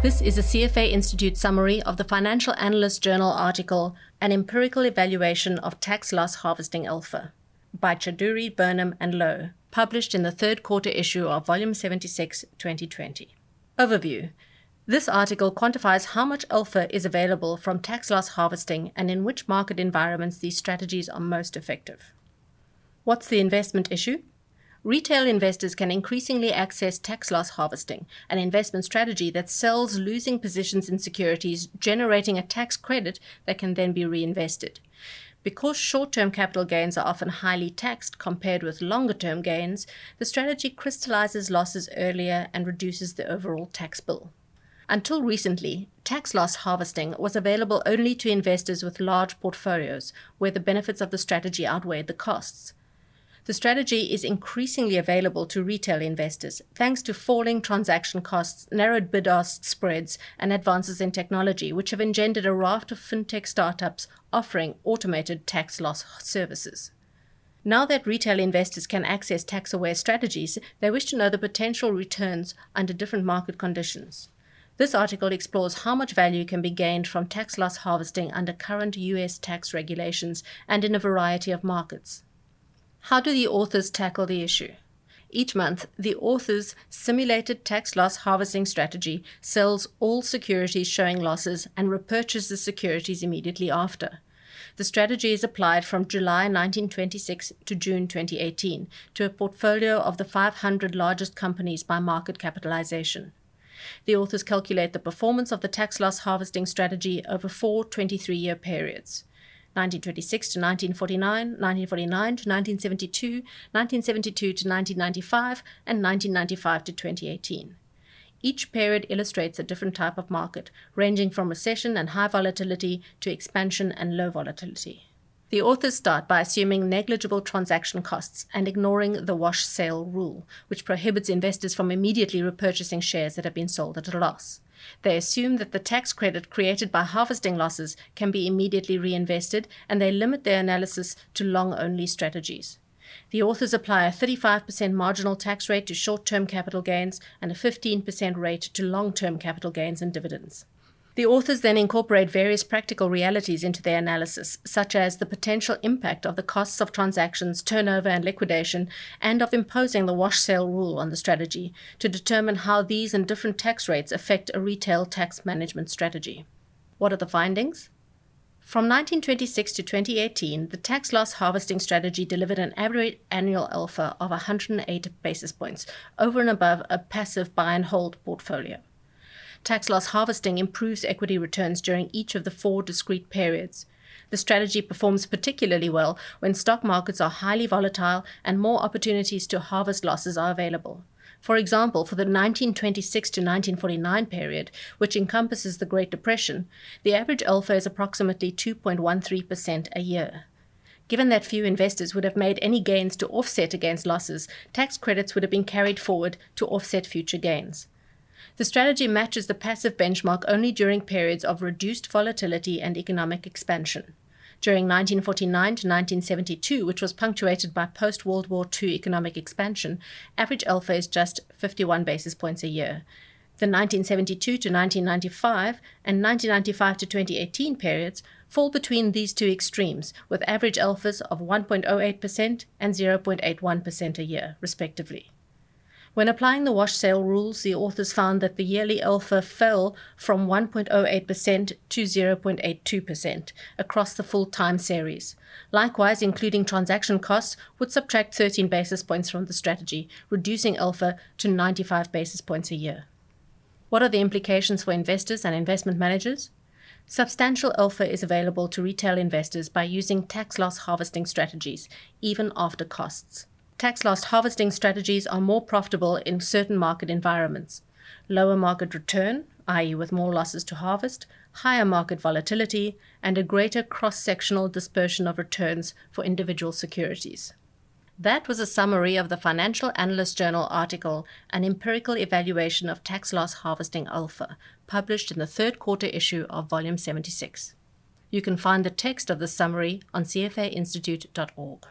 This is a CFA Institute summary of the Financial Analyst Journal article, An Empirical Evaluation of Tax Loss Harvesting Alpha, by Chaudhuri, Burnham, and Lo, published in the third quarter issue of Volume 76, 2020. Overview This article quantifies how much alpha is available from tax loss harvesting and in which market environments these strategies are most effective. What's the investment issue? Retail investors can increasingly access tax loss harvesting, an investment strategy that sells losing positions in securities, generating a tax credit that can then be reinvested. Because short term capital gains are often highly taxed compared with longer term gains, the strategy crystallizes losses earlier and reduces the overall tax bill. Until recently, tax loss harvesting was available only to investors with large portfolios, where the benefits of the strategy outweighed the costs. The strategy is increasingly available to retail investors thanks to falling transaction costs, narrowed bid ask spreads, and advances in technology, which have engendered a raft of fintech startups offering automated tax loss services. Now that retail investors can access tax aware strategies, they wish to know the potential returns under different market conditions. This article explores how much value can be gained from tax loss harvesting under current US tax regulations and in a variety of markets. How do the authors tackle the issue? Each month, the author's simulated tax loss harvesting strategy sells all securities showing losses and repurchases the securities immediately after. The strategy is applied from July 1926 to June 2018 to a portfolio of the 500 largest companies by market capitalization. The authors calculate the performance of the tax loss harvesting strategy over four 23 year periods. 1926 to 1949, 1949 to 1972, 1972 to 1995, and 1995 to 2018. Each period illustrates a different type of market, ranging from recession and high volatility to expansion and low volatility. The authors start by assuming negligible transaction costs and ignoring the wash sale rule, which prohibits investors from immediately repurchasing shares that have been sold at a loss. They assume that the tax credit created by harvesting losses can be immediately reinvested, and they limit their analysis to long only strategies. The authors apply a 35% marginal tax rate to short term capital gains and a 15% rate to long term capital gains and dividends. The authors then incorporate various practical realities into their analysis, such as the potential impact of the costs of transactions, turnover, and liquidation, and of imposing the wash sale rule on the strategy to determine how these and different tax rates affect a retail tax management strategy. What are the findings? From 1926 to 2018, the tax loss harvesting strategy delivered an average annual alpha of 108 basis points over and above a passive buy and hold portfolio. Tax loss harvesting improves equity returns during each of the four discrete periods. The strategy performs particularly well when stock markets are highly volatile and more opportunities to harvest losses are available. For example, for the 1926 to 1949 period, which encompasses the Great Depression, the average alpha is approximately 2.13% a year. Given that few investors would have made any gains to offset against losses, tax credits would have been carried forward to offset future gains. The strategy matches the passive benchmark only during periods of reduced volatility and economic expansion. During 1949 to 1972, which was punctuated by post World War II economic expansion, average alpha is just 51 basis points a year. The 1972 to 1995 and 1995 to 2018 periods fall between these two extremes, with average alphas of 1.08% and 0.81% a year, respectively. When applying the wash sale rules, the authors found that the yearly alpha fell from 1.08% to 0.82% across the full time series. Likewise, including transaction costs would subtract 13 basis points from the strategy, reducing alpha to 95 basis points a year. What are the implications for investors and investment managers? Substantial alpha is available to retail investors by using tax loss harvesting strategies, even after costs. Tax loss harvesting strategies are more profitable in certain market environments. Lower market return, i.e., with more losses to harvest, higher market volatility, and a greater cross sectional dispersion of returns for individual securities. That was a summary of the Financial Analyst Journal article, An Empirical Evaluation of Tax Loss Harvesting Alpha, published in the third quarter issue of Volume 76. You can find the text of the summary on cfainstitute.org.